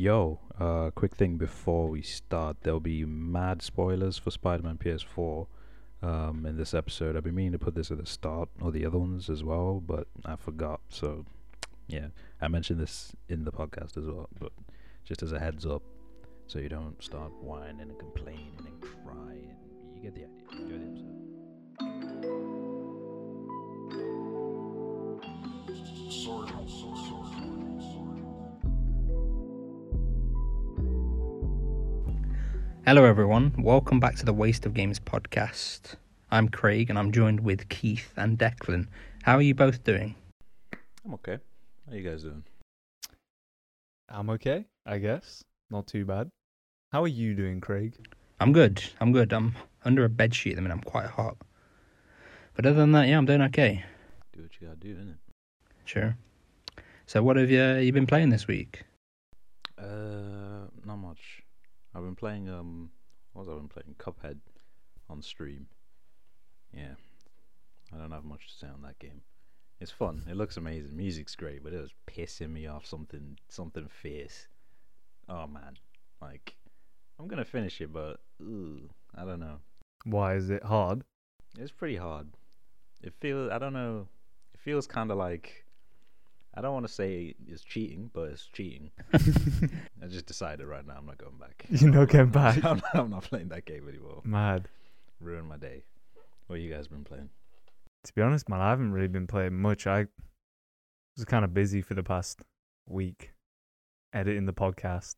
Yo, uh, quick thing before we start. There'll be mad spoilers for Spider-Man PS4 um, in this episode. I've been meaning to put this at the start or the other ones as well, but I forgot. So, yeah, I mentioned this in the podcast as well, but just as a heads up, so you don't start whining and complaining and crying. You get the idea. Enjoy the episode. Hello, everyone. Welcome back to the Waste of Games podcast. I'm Craig, and I'm joined with Keith and Declan. How are you both doing? I'm okay. How are you guys doing? I'm okay, I guess. Not too bad. How are you doing, Craig? I'm good. I'm good. I'm under a bed sheet at the minute. I'm quite hot. But other than that, yeah, I'm doing okay. Do what you gotta do, innit? Sure. So, what have you you been playing this week? Uh, not much. I've been playing um, what was I been playing? Cuphead on stream. Yeah, I don't have much to say on that game. It's fun. It looks amazing. Music's great, but it was pissing me off. Something, something fierce. Oh man, like I'm gonna finish it, but ooh, I don't know. Why is it hard? It's pretty hard. It feels. I don't know. It feels kind of like. I don't want to say it's cheating, but it's cheating. I just decided right now I'm not going back. You're not going back? I'm not, I'm not playing that game anymore. Mad. Ruined my day. What you guys been playing? To be honest, man, I haven't really been playing much. I was kind of busy for the past week editing the podcast.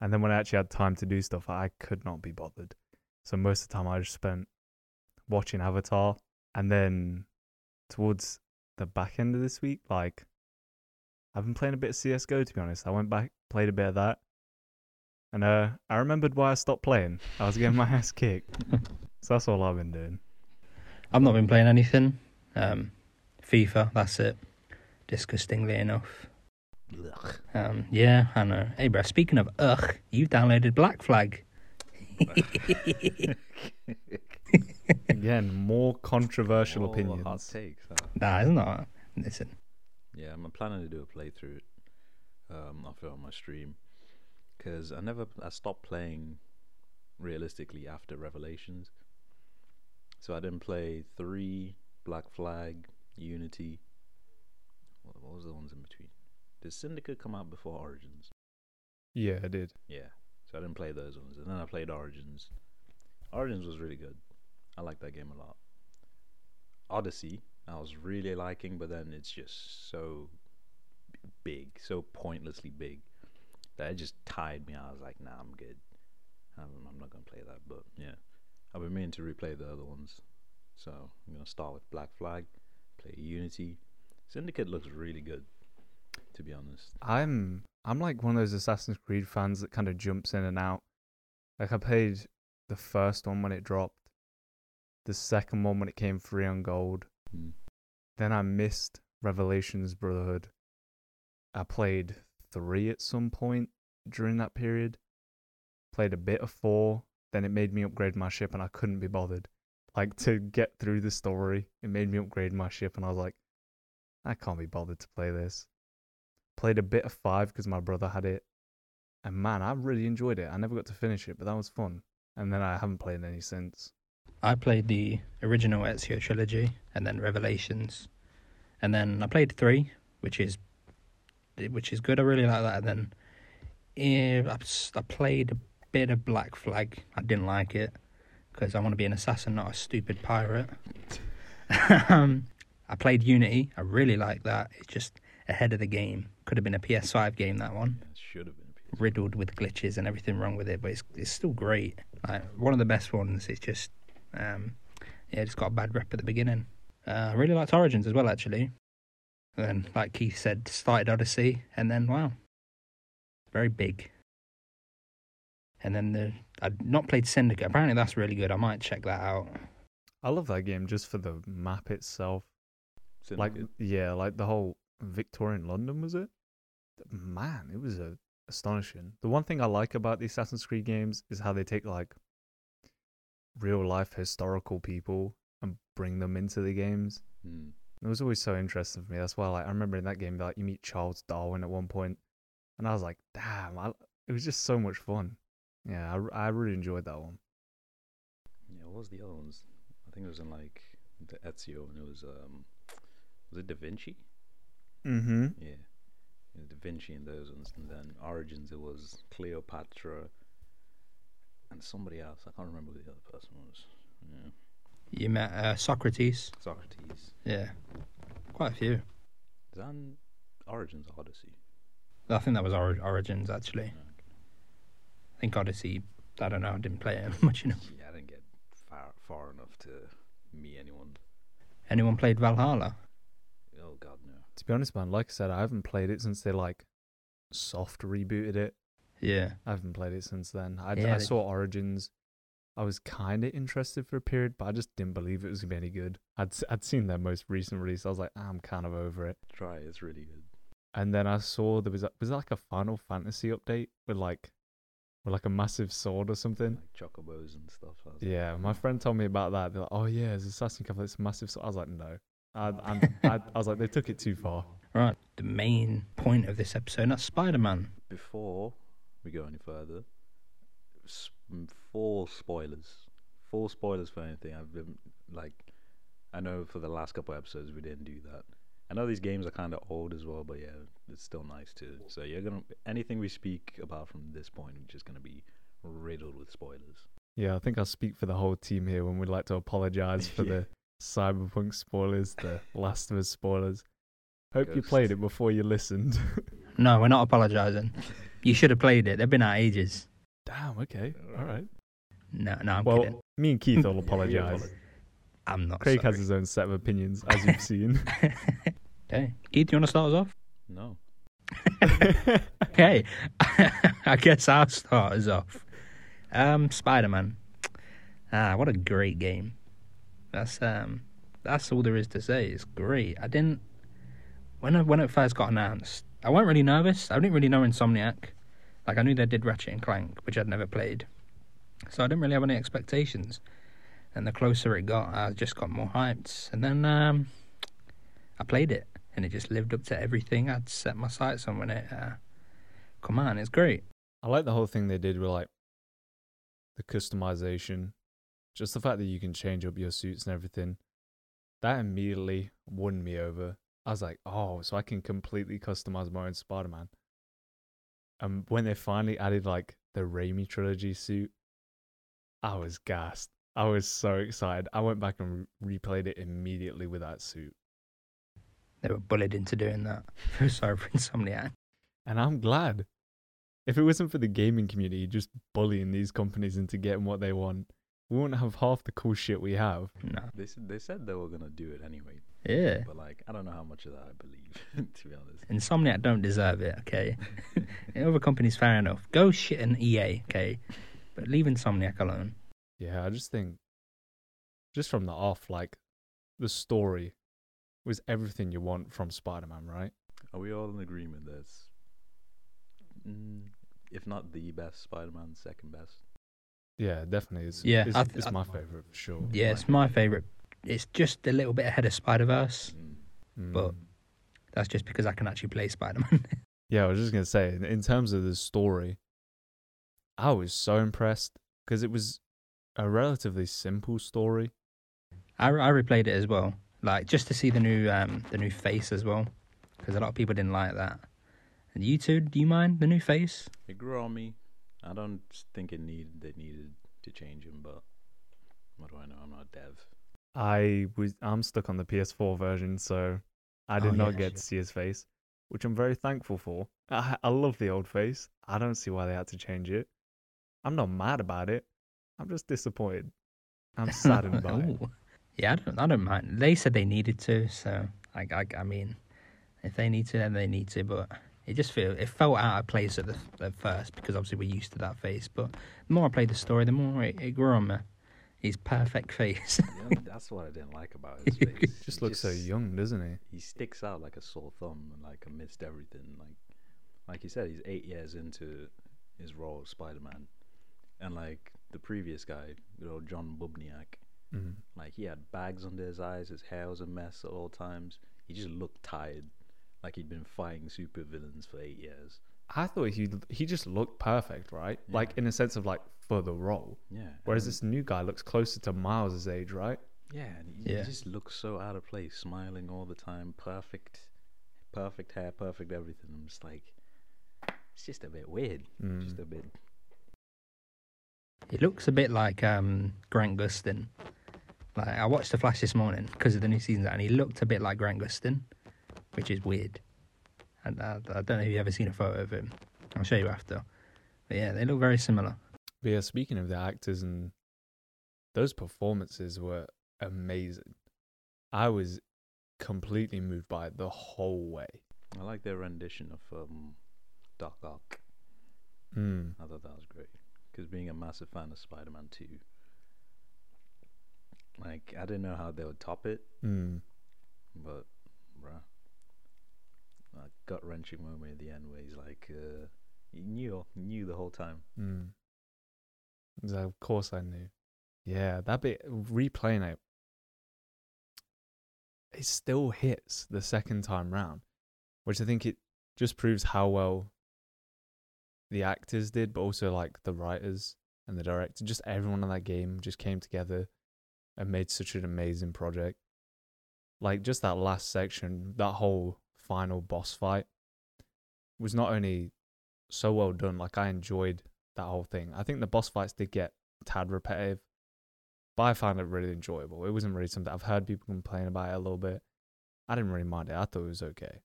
And then when I actually had time to do stuff, I could not be bothered. So most of the time I just spent watching Avatar. And then towards the back end of this week, like, I've been playing a bit of CSGO, to be honest. I went back, played a bit of that. And uh, I remembered why I stopped playing. I was getting my ass kicked. So that's all I've been doing. I've not been playing anything. Um, FIFA, that's it. Disgustingly enough. Ugh. Um, yeah, I know. Hey, bro, speaking of ugh, you downloaded Black Flag. Again, more controversial All the Hot opinions. takes. huh? Nah, it's not. Listen, Yeah, I'm planning to do a playthrough um, it on my stream because I never I stopped playing realistically after Revelations. So I didn't play three, Black Flag, Unity. What, what was the ones in between? Did Syndicate come out before Origins? Yeah, I did. Yeah, so I didn't play those ones, and then I played Origins. Origins was really good. I like that game a lot. Odyssey, I was really liking, but then it's just so big, so pointlessly big that it just tired me. I was like, nah, I'm good. I'm, I'm not gonna play that. But yeah, I've been meaning to replay the other ones, so I'm gonna start with Black Flag, play Unity. Syndicate looks really good, to be honest. I'm I'm like one of those Assassin's Creed fans that kind of jumps in and out. Like I played the first one when it dropped, the second one when it came free on gold. Then I missed Revelations Brotherhood. I played three at some point during that period. Played a bit of four. Then it made me upgrade my ship, and I couldn't be bothered. Like to get through the story, it made me upgrade my ship, and I was like, I can't be bothered to play this. Played a bit of five because my brother had it, and man, I really enjoyed it. I never got to finish it, but that was fun. And then I haven't played any since. I played the original Ezio trilogy and then Revelations, and then I played three, which is which is good. I really like that. And then yeah, I, played a bit of Black Flag. I didn't like it because I want to be an assassin, not a stupid pirate. um, I played Unity. I really like that. It's just ahead of the game. Could have been a PS5 game that one It should have been. riddled with glitches and everything wrong with it, but it's it's still great. Like one of the best ones. It's just um, yeah, it's got a bad rep at the beginning. Uh, I really liked Origins as well, actually. And then, like Keith said, started Odyssey, and then wow, very big. And then the I'd not played Syndicate. Apparently, that's really good. I might check that out. I love that game just for the map itself. Like, yeah, like the whole Victorian London was it? Man, it was uh, astonishing. The one thing I like about the Assassin's Creed games is how they take like real life historical people and bring them into the games. Hmm. It was always so interesting for me. That's why, like, I remember in that game, like, you meet Charles Darwin at one point, and I was like, damn, I, it was just so much fun. Yeah, I, I really enjoyed that one. Yeah, what was the other ones? I think it was in like the Ezio, and it was um, was it Da Vinci? Mm-hmm. Yeah, yeah Da Vinci and those ones, and then Origins it was Cleopatra, and somebody else. I can't remember who the other person was. Yeah, You met uh, Socrates. Socrates. Yeah, quite a few. Is that in Origins or Odyssey? I think that was Ori- Origins actually. Okay. I think Odyssey. I don't know. I didn't play it much enough. Yeah, I didn't get far far enough to meet anyone. Anyone played Valhalla? Oh God, no. To be honest, man, like I said, I haven't played it since they like soft rebooted it. Yeah. I haven't played it since then. I, Yeah, I they- saw Origins. I was kind of interested for a period, but I just didn't believe it was gonna be any good. I'd s- I'd seen their most recent release. I was like, "Ah, I'm kind of over it. Try, it, it's really good. And then I saw there was a, was like a Final Fantasy update with like with like a massive sword or something. Like chocobos and stuff. I like, Yeah, my friend told me about that. They're like, "Oh yeah, it's Assassin's Creed. It's massive." sword." I was like, "No." I, I'm, I, I was like, they took it too far. Right. The main point of this episode, that's Spider Man. before we go any further, s- m- four spoilers. Four spoilers for anything. I've been like, I know for the last couple episodes we didn't do that. I know these games are kind of old as well, but yeah, it's still nice to. So you're gonna anything we speak about from this point, is just gonna be riddled with spoilers. Yeah, I think I'll speak for the whole team here when we'd like to apologize for Yeah. the Cyberpunk spoilers, the Last of Us spoilers. Hope you played it before you listened. No, we're not apologising. You should have played it. They've been out ages. Damn. Okay. All right. No, no, I'm Well, kidding. me and Keith will apologize. I'm not. Craig sorry. has his own set of opinions, as you've seen. okay. Keith, do you want to start us off? No, Okay. I guess I'll start us off. Um, Spider Man. Ah, what a great game. That's um, that's all there is to say. It's great. I didn't when I, when it first got announced. I wasn't really nervous. I didn't really know Insomniac. Like I knew they did Ratchet and Clank, which I'd never played, so I didn't really have any expectations. And the closer it got, I just got more hyped. And then um, I played it, and it just lived up to everything I'd set my sights on when it uh, come on. It's great. I like the whole thing they did with like the customization, just the fact that you can change up your suits and everything. That immediately won me over. I was like, oh, so I can completely customize my own Spider Man. And when they finally added like the Raimi trilogy suit, I was gassed. I was so excited. I went back and re- replayed it immediately with that suit. They were bullied into doing that. Feel sorry for Insomniac. And I'm glad. If it wasn't for the gaming community just bullying these companies into getting what they want, we wouldn't have half the cool shit we have. No. they they said they were gonna do it anyway, Yeah. but like I don't know how much of that I believe, to be honest. Insomniac don't deserve it, okay? Other companies, fair enough. Go shit an EA, okay? But leave Insomniac alone. Yeah, I just think, just from the off, like, the story was everything you want from Spider Man, right? Are we all in agreement that's, mm, if not the best Spider-Man, second best? Yeah, definitely. It's, Yeah, it's, th- it's I- my favorite for sure. Yeah, it's my favourite. It's just a little bit ahead of Spider Verse. Mm. but- Mm. That's just because I can actually play Spider Man. Yeah, I was just gonna say, in- in terms of the story, I was so impressed because it was a relatively simple story. I, I replayed it as well, like just to see the new um the new face as well, because a lot of people didn't like that. And you two, do you mind the new face? It grew on me. I don't think it needed they needed to change him, but what do I know? I'm not dev. I was I'm stuck on the PS4 version, so I did Oh, not yes, get yeah. to see his face, which I'm very thankful for. I, I love the old face. I don't see why they had to change it. I'm not mad about it. I'm just disappointed. I'm saddened by it. Yeah, I don't, I don't mind. They said they needed to, so I, I, I mean, if they need to, then they need to. But it just feel it felt out of place at the at first because obviously we're used to that face. But the more I played the story, the more it, it grew on me. His perfect face. Yeah, that's what I didn't like about his face. Just He looks so young, doesn't he? He sticks out like a sore thumb, like amidst everything. Like, like you said, he's eight years into his role as Spider-Man, and like the previous guy, good old John Bubniak, Mm. like he had bags under his eyes, his hair was a mess at all times. He just looked tired, like he'd been fighting supervillains for eight years. I thought he he just looked perfect, right? Yeah. Like in a sense of like for the role. Yeah. Whereas and- this new guy looks closer to Miles' age, right? Yeah, and he, Yeah. he just looks so out of place, smiling all the time, perfect, perfect hair, perfect everything. I'm just like, it's just a bit weird, just Mm. a bit. He looks a bit like um, Grant Gustin. Like I watched The Flash this morning because of the new season, and he looked a bit like Grant Gustin, which is weird. And uh, I don't know if you've ever seen a photo of him. I'll show you after. But yeah, they look very similar. But yeah, speaking of the actors and those performances were amazing. I was completely moved by it the whole way. I like their rendition of um, Doc Ock. Mm. I thought that was great because being a massive fan of Spider-Man 2, like I didn't know how they would top it, Mm. but bruh, that gut wrenching moment at the end where he's like, uh, he knew, knew the whole time. Mm. Of course I knew. Yeah, that bit replaying it, it still hits the second time round, which I think it just proves how well the actors did, but also like the writers and the director, just everyone in that game just came together and made such an amazing project. Like just that last section, that whole final boss fight was not only so well done, like I enjoyed that whole thing. I think the boss fights did get tad repetitive, but I found it really enjoyable. It wasn't really something I've heard people complain about it a little bit. I didn't really mind it. I thought it was okay.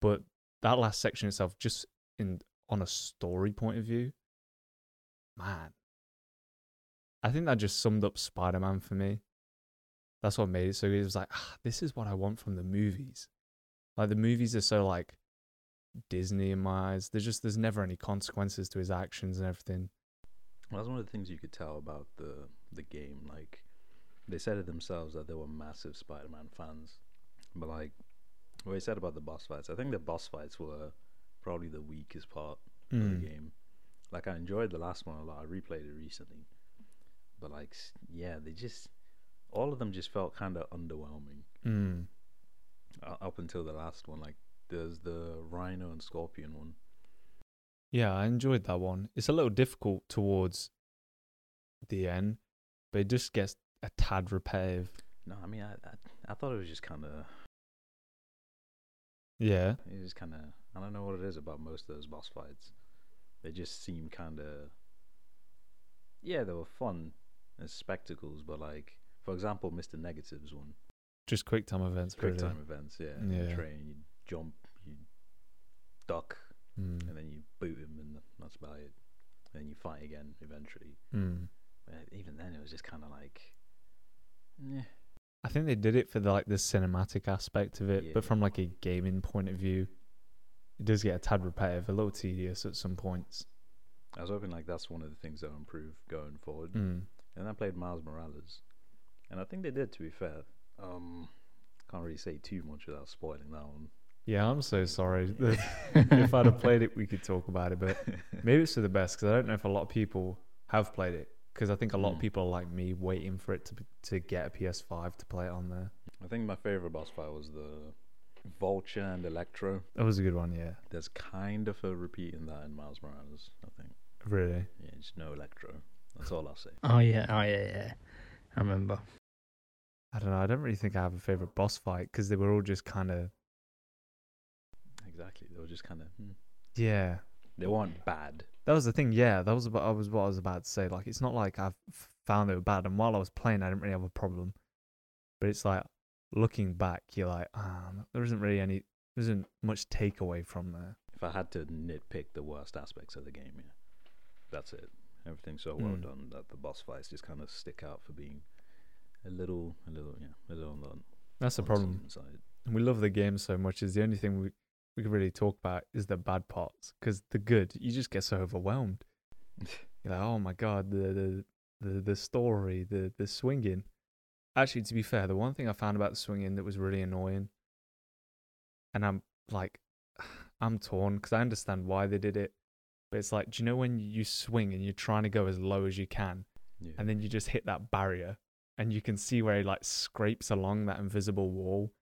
But that last section itself, just in on a story point of view, man, I think that just summed up Spider Man for me. That's what made it so good. It was like, ah, this is what I want from the movies. Like the movies are so like Disney in my eyes. There's just there's never any consequences to his actions and everything. Well, that's one of the things you could tell about the the game. Like they said it themselves that they were massive Spider-Man fans, but like what they said about the boss fights, I think the boss fights were probably the weakest part of Mm. the game. Like I enjoyed the last one a lot. I replayed it recently, but like yeah, they just all of them just felt kind of underwhelming Mm. Uh, up until the last one. Like there's the Rhino and Scorpion one. Yeah, I enjoyed that one. It's a little difficult towards the end, but it just gets a tad repetitive. No, I mean I I, I thought it was just kind of Yeah. It just kind of I don't know what it is about most of those boss fights. They just seem kind of yeah, they were fun as spectacles, but like for example, Mr. Negative's one, Just quick time events. quick really. time events, yeah, you train, you jump, you duck, Mm. and then you boot him, and that's about it. And then you fight again eventually. Mm. Even then, it was just kind of like, yeah, I think they did it for the like the cinematic aspect of it, but from like a gaming point of view, it does get a tad repetitive, a little tedious at some points. I was hoping like that's one of the things they'll improve going forward. Mm. And I played Miles Morales, and I think they did. To be fair, um, can't really say too much without spoiling that one. Yeah, I'm so sorry. if I'd have played it, we could talk about it, but maybe it's for the best because I don't know if a lot of people have played it. Because I think a lot of Mm. people are like me, waiting for it to to get a PS5 to play it on there. I think my favorite boss fight was the Vulture and Electro. That was a good one, yeah. There's kind of a repeat in that in Miles Morales. I think. Really. Yeah, just no Electro. That's all I'll say. Oh yeah, oh yeah, yeah. I remember. I don't know. I don't really think I have a favorite boss fight because they were all just kind of Exactly. They were just kind of. Hmm. yeah. They weren't bad. That was the thing. Yeah, that was about. I was what I was about to say. Like, it's not like I've found they were bad, and while I was playing, I didn't really have a problem. But it's like looking back, you're like, ah, there isn't really any. There isn't much takeaway from there. If I had to nitpick the worst aspects of the game, yeah, that's it. Everything's so well Mm. done that the boss fights just kind of stick out for being a little, a little, yeah, a little on That's the problem. side. And we love the game so much. Is the only thing we we can really talk about is the bad parts because the good you just get so overwhelmed. You're like, oh my god, the the the, the story, the the swinging. Actually, to be fair, the one thing I found about the swinging that was really annoying, and I'm like, I'm torn because I understand why they did it, but it's like, do you know when you swing and you're trying to go as low as you can, Yeah. and then you just hit that barrier, and you can see where he like scrapes along that invisible wall.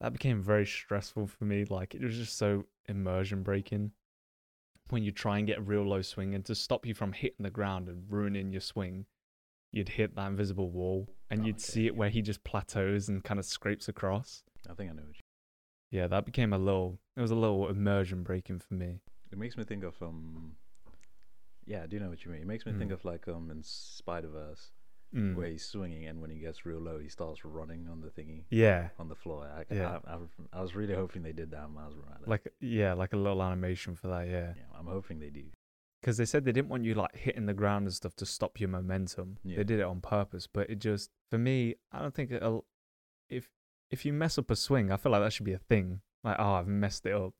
That became very stressful for me. Like it was just so immersion breaking when you try and get a real low swing and to stop you from hitting the ground and ruining your swing you'd hit that invisible wall and Oh, you'd okay, see it where he just plateaus and kind of scrapes across I think I know. What you, yeah that became a little it was a little immersion breaking for me it makes me think of um. Yeah, I do know what you mean. It makes me think Mm. of like um in Spider Verse Mm. where he's swinging and when he gets real low he starts running on the thingy yeah on the floor. I, Yeah. I, I, I was really hoping they did that in Miles Morales. like yeah like a little animation for that yeah yeah, I'm hoping they do. because they said they didn't want you like hitting the ground and stuff to stop your momentum. Yeah. They did it on purpose, but it just for me, I don't think it'll. If if you mess up a swing, I feel like that should be a thing. Like, oh, I've messed it up.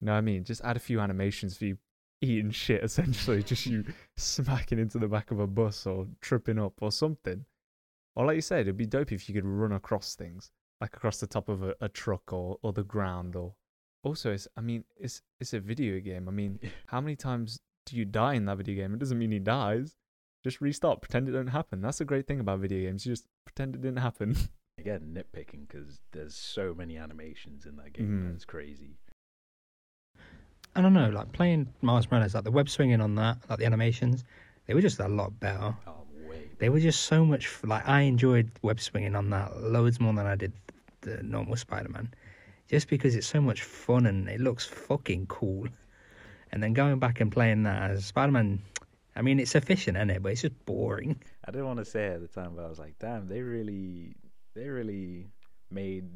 You know what I mean? Just add a few animations for you eating shit, essentially, just you smacking into the back of a bus or tripping up or something. Or like you said, it'd be dope if you could run across things, like across the top of a, a truck or or the ground or. Also, it's I mean, it's it's a video game. I mean, how many times do you die in that video game? It doesn't mean he dies. Just restart, pretend it didn't happen. That's the great thing about video games. You just pretend it didn't happen. Again, nitpicking because there's so many animations in that game. Mhm. It's crazy. I don't know, like playing Miles Morales, like the web swinging on that, like the animations, they were just a lot better. Oh. They were just so much like I enjoyed web swinging on that loads more than I did the normal Spider-Man, just because it's so much fun and it looks fucking cool. And then going back and playing that as Spider-Man, I mean it's efficient, isn't it? But it's just boring. I didn't want to say it at the time, but I was like, damn, they really, they really made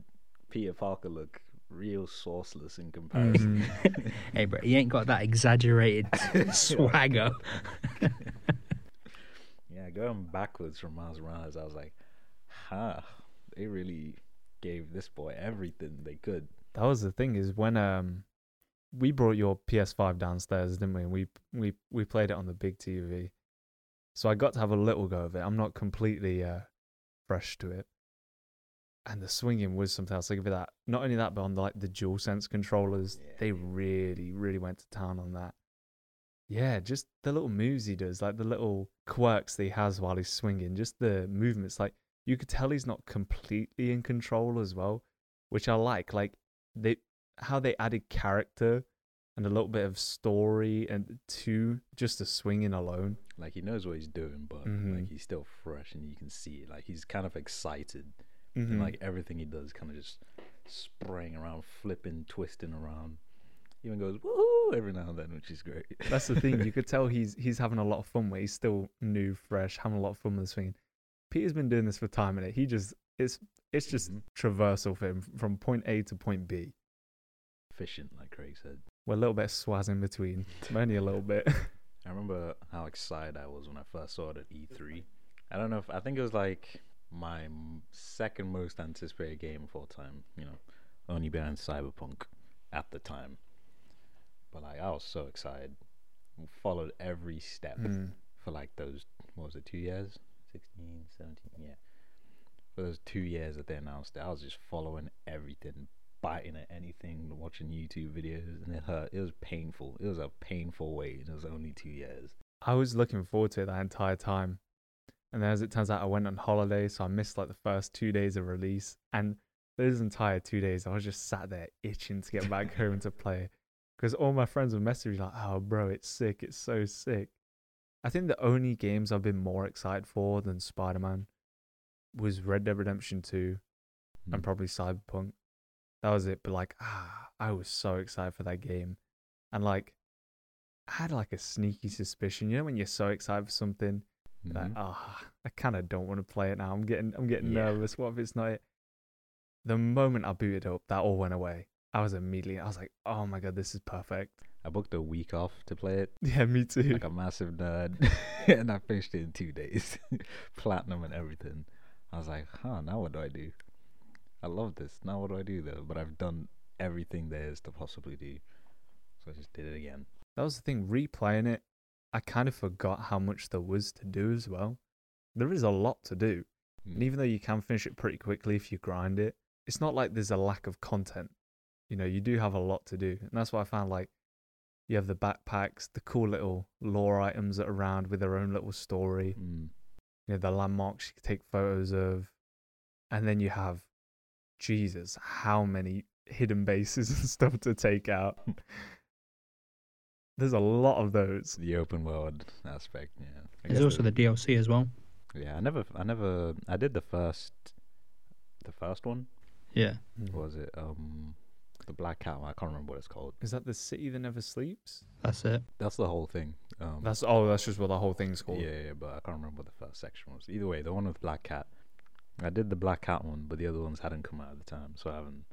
Peter Parker look real sourceless in comparison. Mhm. Hey, bro, he ain't got that exaggerated swagger. yeah, going backwards from Miles Morales, I was like, huh, they really gave this boy everything they could. that was the thing is when um we brought your PS5 downstairs, didn't we? And we we we played it on the big TV. So I got to have a little go of it. I'm not completely uh fresh to it. And the swinging was something else. Like with that, not only that, but on the, like the dual sense controllers, Yeah. they really, really went to town on that. Yeah, just the little moves he does, like the little quirks that he has while he's swinging, just the movements. Like you could tell he's not completely in control as well, which I like. Like they, how they added character and a little bit of story and to just the swinging alone. Like he knows what he's doing, but Mhm. like he's still fresh and you can see it. Like he's kind of excited. Mhm. And like everything he does kind of just spraying around, flipping, twisting around. Even goes woohoo every now and then, which is great. That's the thing. You could tell he's he's having a lot of fun it. He's still new, fresh, having a lot of fun with the swinging. Peter's been doing this for time, and it he just it's it's just Mhm. traversal for him from point A to point B. Efficient, like Craig said. With a little bit of swaz in between, only a little bit. I remember how excited I was when I first saw it at E3. I don't know if I think it was like my second most anticipated game of all time. You know, only behind Cyberpunk at the time. But like, I was so excited. Followed every step Mm. for like those what was it two years 16 17 yeah for those two years that they announced it i was just following everything biting at anything watching youtube videos and it hurt it was painful it was a painful wait it was only two years I was looking forward to it that entire time. And then as it turns out, I went on holiday, so I missed like the first two days of release. And those entire two days, I was just sat there itching to get back home to play. Because all my friends were messaging me like, oh, bro, it's sick. It's so sick. I think the only games I've been more excited for than Spider Man was Red Dead Redemption 2 and Mm. probably Cyberpunk. That was it. But like, ah, I was so excited for that game. And like, I had like a sneaky suspicion. You know when you're so excited for something, like, Mhm. ah, I kind of don't want to play it now. I'm getting, I'm getting Yeah. nervous. What if it's not it? The moment I booted up, that all went away. I was immediately, I was like, oh my god, this is perfect. i booked a week off to play it Yeah, me too. like a massive nerd and i finished it in two days platinum and everything i was like huh now what do i do i love this now what do i do though but i've done everything there is to possibly do so i just did it again that was the thing. Replaying it, I kind of forgot how much there was to do as well. There is a lot to do. And Mm. even though you can finish it pretty quickly if you grind it, it's not like there's a lack of content. You know, you do have a lot to do. And that's why I found like you have the backpacks, the cool little lore items that are around with their own little story, Mm. you know, the landmarks you can take photos of. And then you have, Jesus, how many hidden bases and stuff to take out. There's a lot of those. The open world aspect, yeah. I There's also the DLC as well. Yeah, I never, I never, I did the first, the first one. Yeah. What was it? Um, the Black Cat. I can't remember what it's called. Is that the city that never sleeps? That's it. That's the whole thing. Um, That's oh, that's just what the whole thing's called. yeah, yeah, but I can't remember what the first section was. Either way, the one with Black Cat. I did the Black Cat one, but the other ones hadn't come out at the time, so I haven't,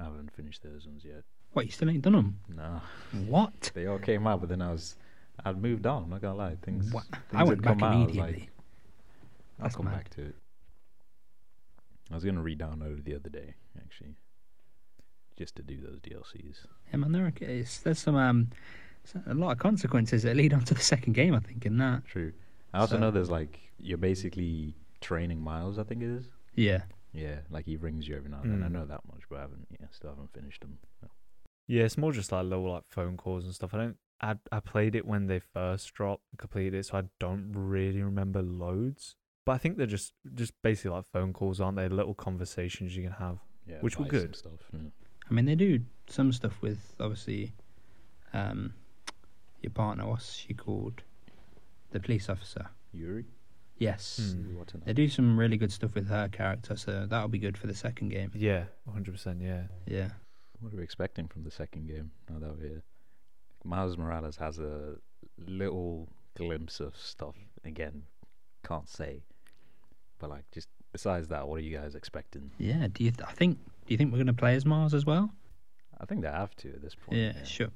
I haven't finished those ones yet. What, you still ain't done them? No, What? they all came out, but then I was, I'd moved on. I'm not gonna lie, things. What? things I went back out, immediately. like, I'll That's come mad. back to it. I was gonna re-download it the other day, actually, just to do those DLCs. Yeah, man, there are, there's some um, a lot of consequences that lead on to the second game. I think in that. True. I also So- know there's like you're basically training Miles. I think it is. Yeah. Yeah, like he rings you every now and then. I Mm. know that much, but I haven't. Yeah, still haven't finished them. Yeah, it's more just like little like phone calls and stuff. I don't. I I played it when they first dropped, completed it, so I don't really remember loads. But I think they're just just basically like phone calls, aren't they? Little conversations you can have. Yeah, Which were good. Stuff. Yeah. I mean, they do some stuff with obviously, um, your partner. What's she called? The police officer. Yuri. Yes. What's her They do some really good stuff with her character, so that'll be good for the second game. Yeah, hundred percent. Yeah. Yeah. What are we expecting from the second game? Now that we're here, Miles Morales has a little glimpse of stuff. Again, can't say, but like just besides that, what are you guys expecting? Yeah. Do you? Th- I think. Do you think we're gonna play as Mars as well? I think they have to at this point. Yeah. Sure.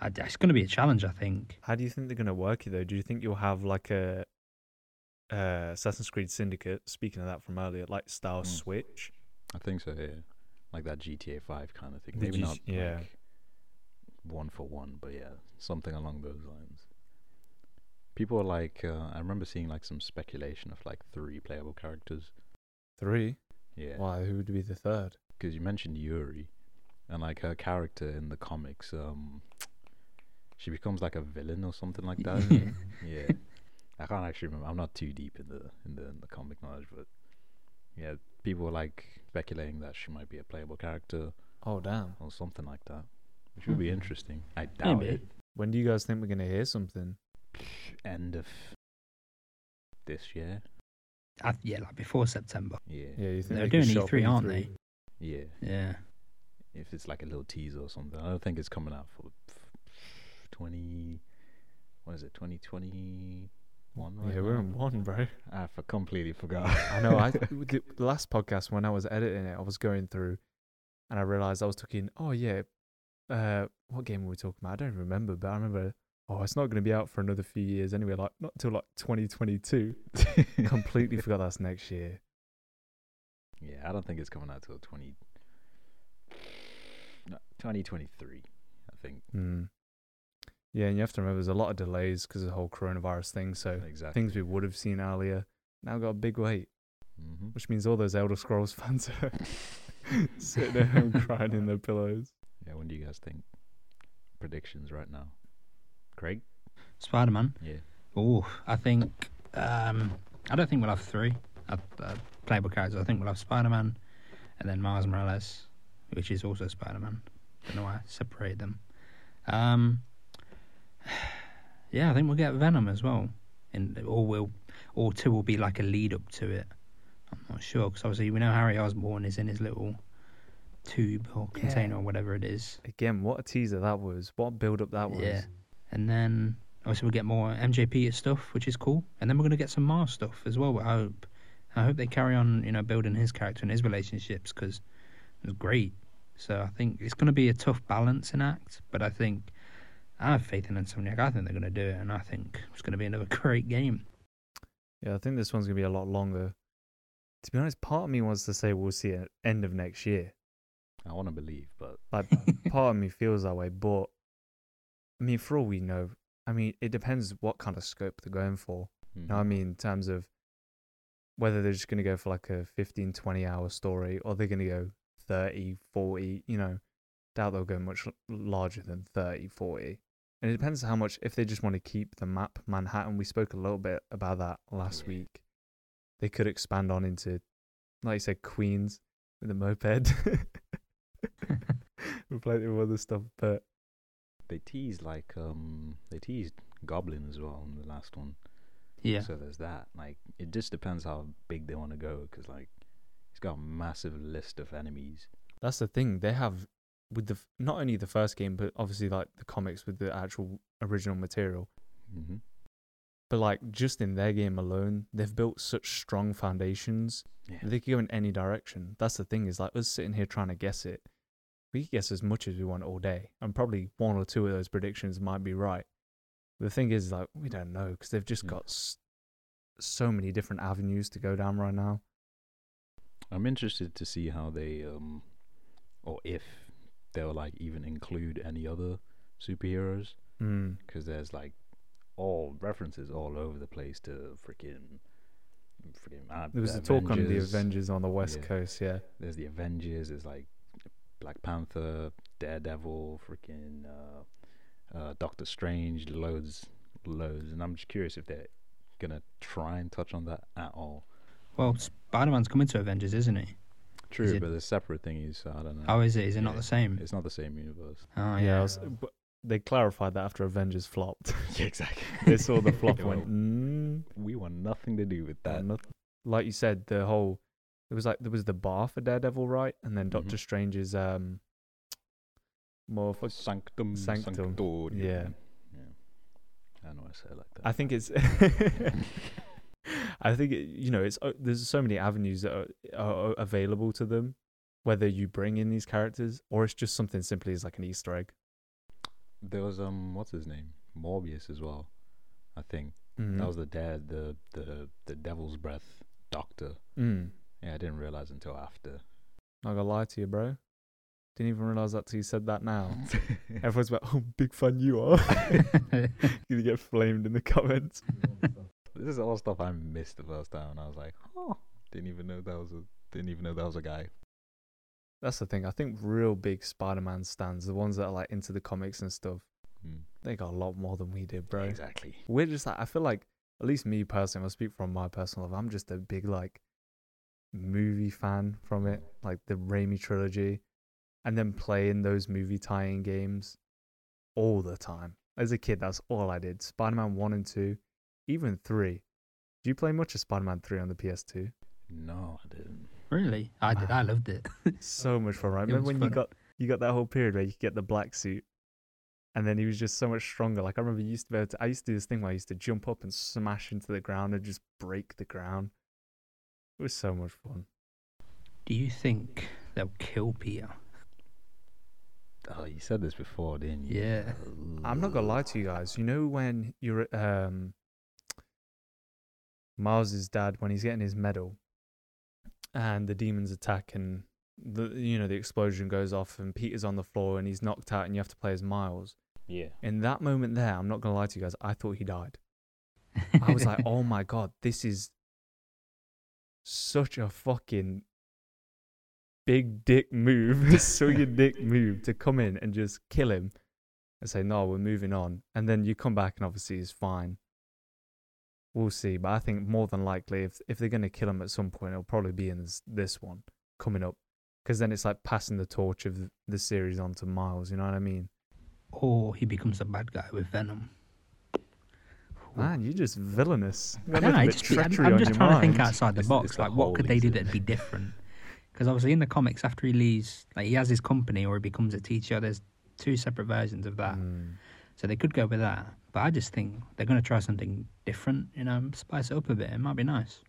I, it's gonna be a challenge. I think. How do you think they're gonna work it though? Do you think you'll have like a uh, Assassin's Creed Syndicate? Speaking of that from earlier, like style Mm. switch. I think so. Yeah, like that GTA Five kind of thing. Maybe G- not. yeah. Like one for one, but yeah, something along those lines. People are like, uh, I remember seeing like some speculation of like three playable characters. Three. Yeah, Why? Who would be the third? because you mentioned Yuri, and like her character in the comics, um, she becomes like a villain or something like that. yeah, I can't actually remember. I'm not too deep in the in the in the comic knowledge, but yeah, people were like speculating that she might be a playable character Oh damn. or something like that, which would be Hmm. interesting. I doubt Maybe. it. When do you guys think we're gonna hear something? End of this year. I, yeah, like before September. Yeah, Yeah, you think They're they doing could show E3, aren't E3? they? yeah. Yeah. If it's like a little teaser or something, I don't think it's coming out for twenty. What is it? Twenty twenty one. Yeah, we're in one, bro. I f- completely forgot. I know. I the the last podcast when I was editing it, I was going through, and I realized I was talking. Oh yeah, uh, what game were we talking about? I don't even remember, but I remember. Oh, it's not going to be out for another few years anyway. Like not till like 2022. Completely forgot that's next year. Yeah, I don't think it's coming out till 20, no, 2023, I think. Hmm. Yeah, and you have to remember there's a lot of delays because of the whole coronavirus thing. So exactly. things we would have seen earlier now got a big wait, hmm which means all those Elder Scrolls fans are sitting at home crying in their pillows. Yeah, when do you guys think? Predictions right now. Craig? Spider Man. Yeah. Oh, I think. Um, I don't think we'll have three uh, uh, playable characters. I think we'll have Spider Man, and then Miles Morales, which is also Spider Man. Don't know why I separated them. Um, yeah, I think we'll get Venom as well, and or will, or two will be like a lead up to it. I'm not sure because obviously we know Harry Osborn is in his little tube or Yeah. container or whatever it is. Again, what a teaser that was. What a build up that was. Yeah. And then obviously we'll get more MJP stuff, which is cool. And then we're gonna get some Mars stuff as well. I hope. I hope they carry on, you know, building his character and his relationships because it was great. So I think it's gonna be a tough balancing act, but I think I have faith in Insomniac. I think they're gonna do it, and I think it's gonna be another great game. Yeah, I think this one's gonna be a lot longer. To be honest, part of me wants to say we'll see it end of next year. I want to believe, but Like part of me feels that way, but I mean, for all we know, I mean, it depends what kind of scope they're going for. You know what I mhm. mean? In terms of whether they're just going to go for like a 15, 20 hour story or they're going to go 30, 40, you know, doubt they'll go much larger than 30, 40. And it depends how much, if they just want to keep the map Manhattan, we spoke a little bit about that last Yeah. week. They could expand on into, like you said, Queens with the moped. with plenty of other stuff, but They teased like um they teased Goblin as well in the last one. Yeah. So there's that. Like it just depends how big they want to go because like he's got a massive list of enemies. that's the thing. They have with the not only the first game, but obviously like the comics with the actual original material. Mm-hmm. But like just in their game alone, they've built such strong foundations. Yeah. They could go in any direction. That's the thing is like us sitting here trying to guess it. We can guess as much as we want all day, and probably one or two of those predictions might be right. The thing is, like, we don't know because they've just Mm. got s- so many different avenues to go down right now. I'm interested to see how they um or if they'll like even include any other superheroes Mm. because there's like all references all over the place to freaking freaking uh, There was the a talk on the Avengers. Avengers on the West Yeah. Coast, yeah. There's the Avengers. There's like Black Panther, Daredevil, freaking uh, uh, Doctor Strange, loads, loads. And I'm just curious if they're gonna try and touch on that at all. Well, Spider Man's coming to Avengers, isn't he? True, it- but they're separate thingies, so I don't know. How is it? Is it not the same? It's not the same universe. Oh, yeah, yeah. Was- but they clarified that after Avengers flopped. yeah, exactly. they saw the flop and went, mm, we want nothing to do with that. nothing. Like you said, the whole it was like there was the bar for Daredevil, right? And then Doctor Mhm. Strange's um more for Sanctum, Sanctum, Sanctorium. yeah. yeah. I don't know I say it like that. I think it's I think it, you know it's uh, there's so many avenues that are, are available to them whether you bring in these characters or it's just something simply as like an easter egg. there was um, what's his name? Morbius as well. I think Mm. that was the dad, the the the Devil's Breath Doctor. mm. Yeah, I didn't realize until after. Not gonna lie to you, bro. Didn't even realize that till you said that now. Everyone's like, "Oh, big fan you are." Gonna get flamed in the comments. This is all stuff I missed the first time, and I was like, oh, didn't even know that was a didn't even know that was a guy. That's the thing. I think real big Spider-Man stands, the ones that are like into the comics and stuff, Mm. they got a lot more than we did, bro. Exactly. We're just like I feel like at least me personally, I'll speak from my personal life. I'm just a big like movie fan from it, like the Raimi trilogy, and then playing those movie tie-in games all the time. As a kid, that's all I did. Spider-Man one and two, even three. Do you play much of Spider-Man three on the PS2? No, I didn't. really? I did. I loved it. so much fun, right? It Remember was when you got you got that whole period where you could get the black suit, and then he was just so much stronger. Like I remember, you used to be able to. I used to do this thing where I used to jump up and smash into the ground and just break the ground. It was so much fun. Do you think they'll kill Peter? Oh, you said this before, didn't you? Yeah. I'm not gonna lie to you guys. You know when you're um Miles's dad when he's getting his medal, and the demons attack and the you know the explosion goes off and Peter's on the floor and he's knocked out and you have to play as Miles. Yeah. In that moment there, I'm not gonna lie to you guys. I thought he died. I was like, oh my god, this is such a fucking big dick move, such a dick move to come in and just kill him and say, no, we're moving on. And then you come back and obviously he's fine. We'll see. But I think more than likely, if if they're going to kill him at some point, it'll probably be in this, this one coming up. Because then it's like passing the torch of the series on to Miles, you know what I mean? or he becomes a bad guy with Venom. Man, you're just villainous. No, I just, I'm, I'm just trying to think outside the It's- box. it's Like, what could they do that'd be different? Because obviously, in the comics, after he leaves, like he has his company or he becomes a teacher. There's two separate versions of that, Mm. so they could go with that. But I just think they're going to try something different. You know, spice it up a bit. It might be nice.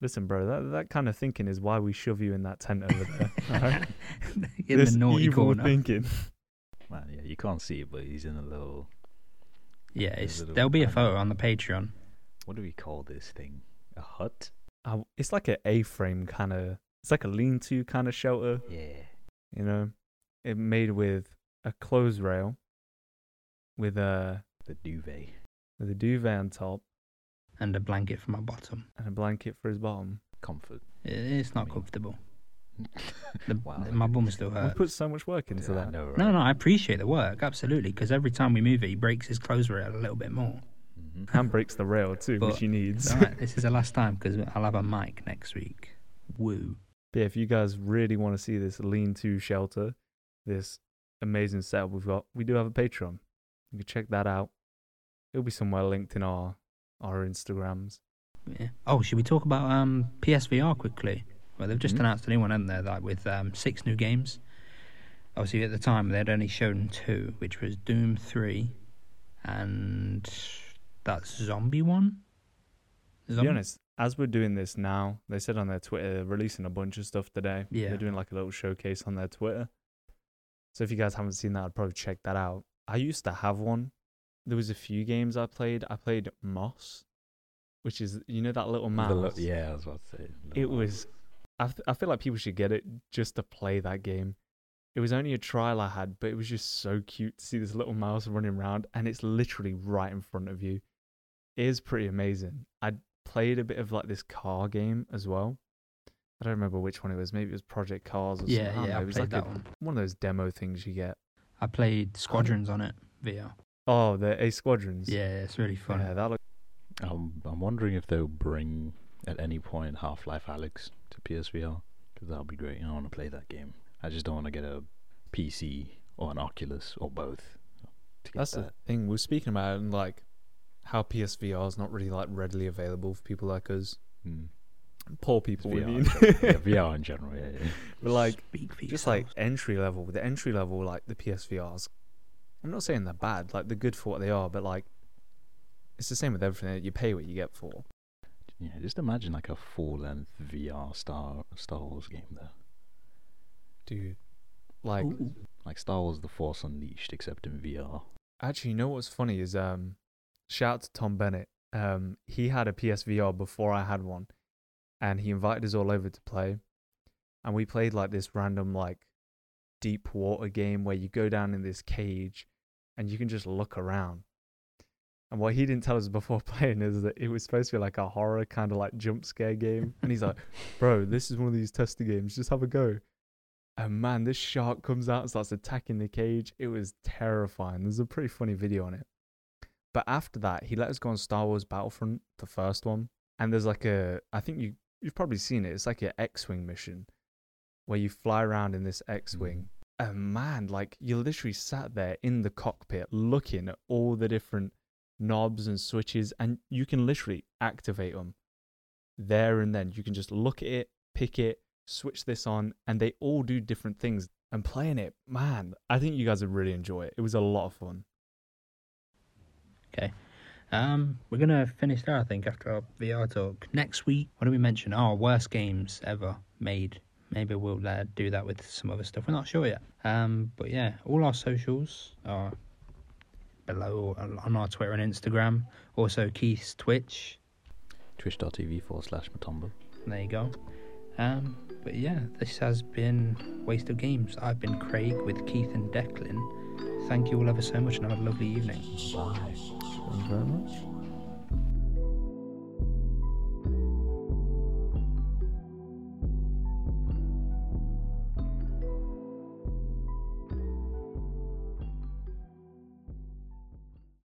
Listen, bro, that that kind of thinking is why we shove you in that tent over there. alright? in this the naughty evil corner. thinking. Man, yeah, you can't see it, but he's in a little. Yeah, it's, a little there'll be a photo on the Patreon. What do we call this thing? A hut? Uh, it's like an A-frame kind of. It's like a lean-to kind of shelter. Yeah. You know, it made with a clothes rail, with a The duvet. with a duvet on top and a blanket for my bottom. and a blanket for his bottom. Comfort. It's not mean- comfortable. The, Wow, the- my bum you. still We hurts. put so much work into Yeah, that. know, right? No, no, I appreciate the work absolutely because every time we move it, he breaks his clothes rail a little bit more. Mhm. And breaks the rail too, But- which he needs. All right, this is the last time because I'll have a mic next week. Woo. But yeah, if you guys really want to see this lean-to shelter, this amazing setup we've got, we do have a Patreon. You can check that out. It'll be somewhere linked in our our Instagrams. Yeah. Oh, should we talk about um, PSVR quickly? Well, they've just Mhm. announced a new one, haven't they? Like with um, six new games. Obviously, at the time they'd only shown two, which was Doom Three, and that zombie one. To be honest, as we're doing this now, they said on their Twitter they're releasing a bunch of stuff today. Yeah. They're doing like a little showcase on their Twitter. So if you guys haven't seen that, I'd probably check that out. I used to have one. There was a few games I played. I played Moss, which is you know that little The mouse. lo- yeah, I was about to say. It little was. I feel like people should get it just to play that game. It was only a trial I had, but it was just so cute to see this little mouse running around, and it's literally right in front of you. It is pretty amazing. I played a bit of like this car game as well. I don't remember which one it was. Maybe it was Project Cars or Yeah, something. Yeah, know. I It was played like that a, one. one of those demo things you get. I played Squadrons on it VR. Oh, the A Squadrons. Yeah, it's really fun. Yeah, that looked I'm I'm wondering if they'll bring at any point Half Life Alyx to PSVR because that'll be great. I want to play that game. I just don't want to get a PC or an Oculus or both. To get That's that. the thing. We are speaking about and like how PSVR is not really like readily available for people like us, Mm. poor people. we VR, mean. in general. yeah, VR in general. Yeah, yeah. but like Speak just like entry level, the entry level like the PSVRs. I'm not saying they're bad. Like they're good for what they are, but like it's the same with everything. You pay what you get for. Yeah, just imagine like a full length VR Star Star Wars game there. Dude, like Ooh. Like Star Wars The Force Unleashed except in VR. actually, you know what's funny is um, shout out to Tom Bennett. Um, he had a PSVR before I had one, and he invited us all over to play, and we played like this random like deep water game where you go down in this cage, and you can just look around. And what he didn't tell us before playing is that it was supposed to be like a horror kind of like jump scare game, and he's like, "Bro, this is one of these tester games. Just have a go." And man, this shark comes out and starts attacking the cage. It was terrifying. There's a pretty funny video on it. But after that, he let us go on Star Wars Battlefront, the first one. And there's like a, I think you you've probably seen it. It's like an X-wing mission where you fly around in this X-wing. And man, like you literally sat there in the cockpit looking at all the different knobs and switches, and you can literally activate them there and then. You can just look at it, pick it, switch this on, and they all do different things. And playing it, man, I think you guys would really enjoy it. It was a lot of fun. Okay. Um, we're gonna finish there, I think, after our VR talk. Next week, what do we mention? Oh, worst games ever made. Maybe we'll uh, do that with some other stuff. We're not sure yet. Um, but yeah, all our socials are below on our Twitter and Instagram. Also, Keith's Twitch. Twitch.tv forward slash Matombo. There you go. Um, but yeah, this has been Waste of Games. I've been Craig with Keith and Declan. Thank you all ever so much, and have a lovely evening. Thank you very much.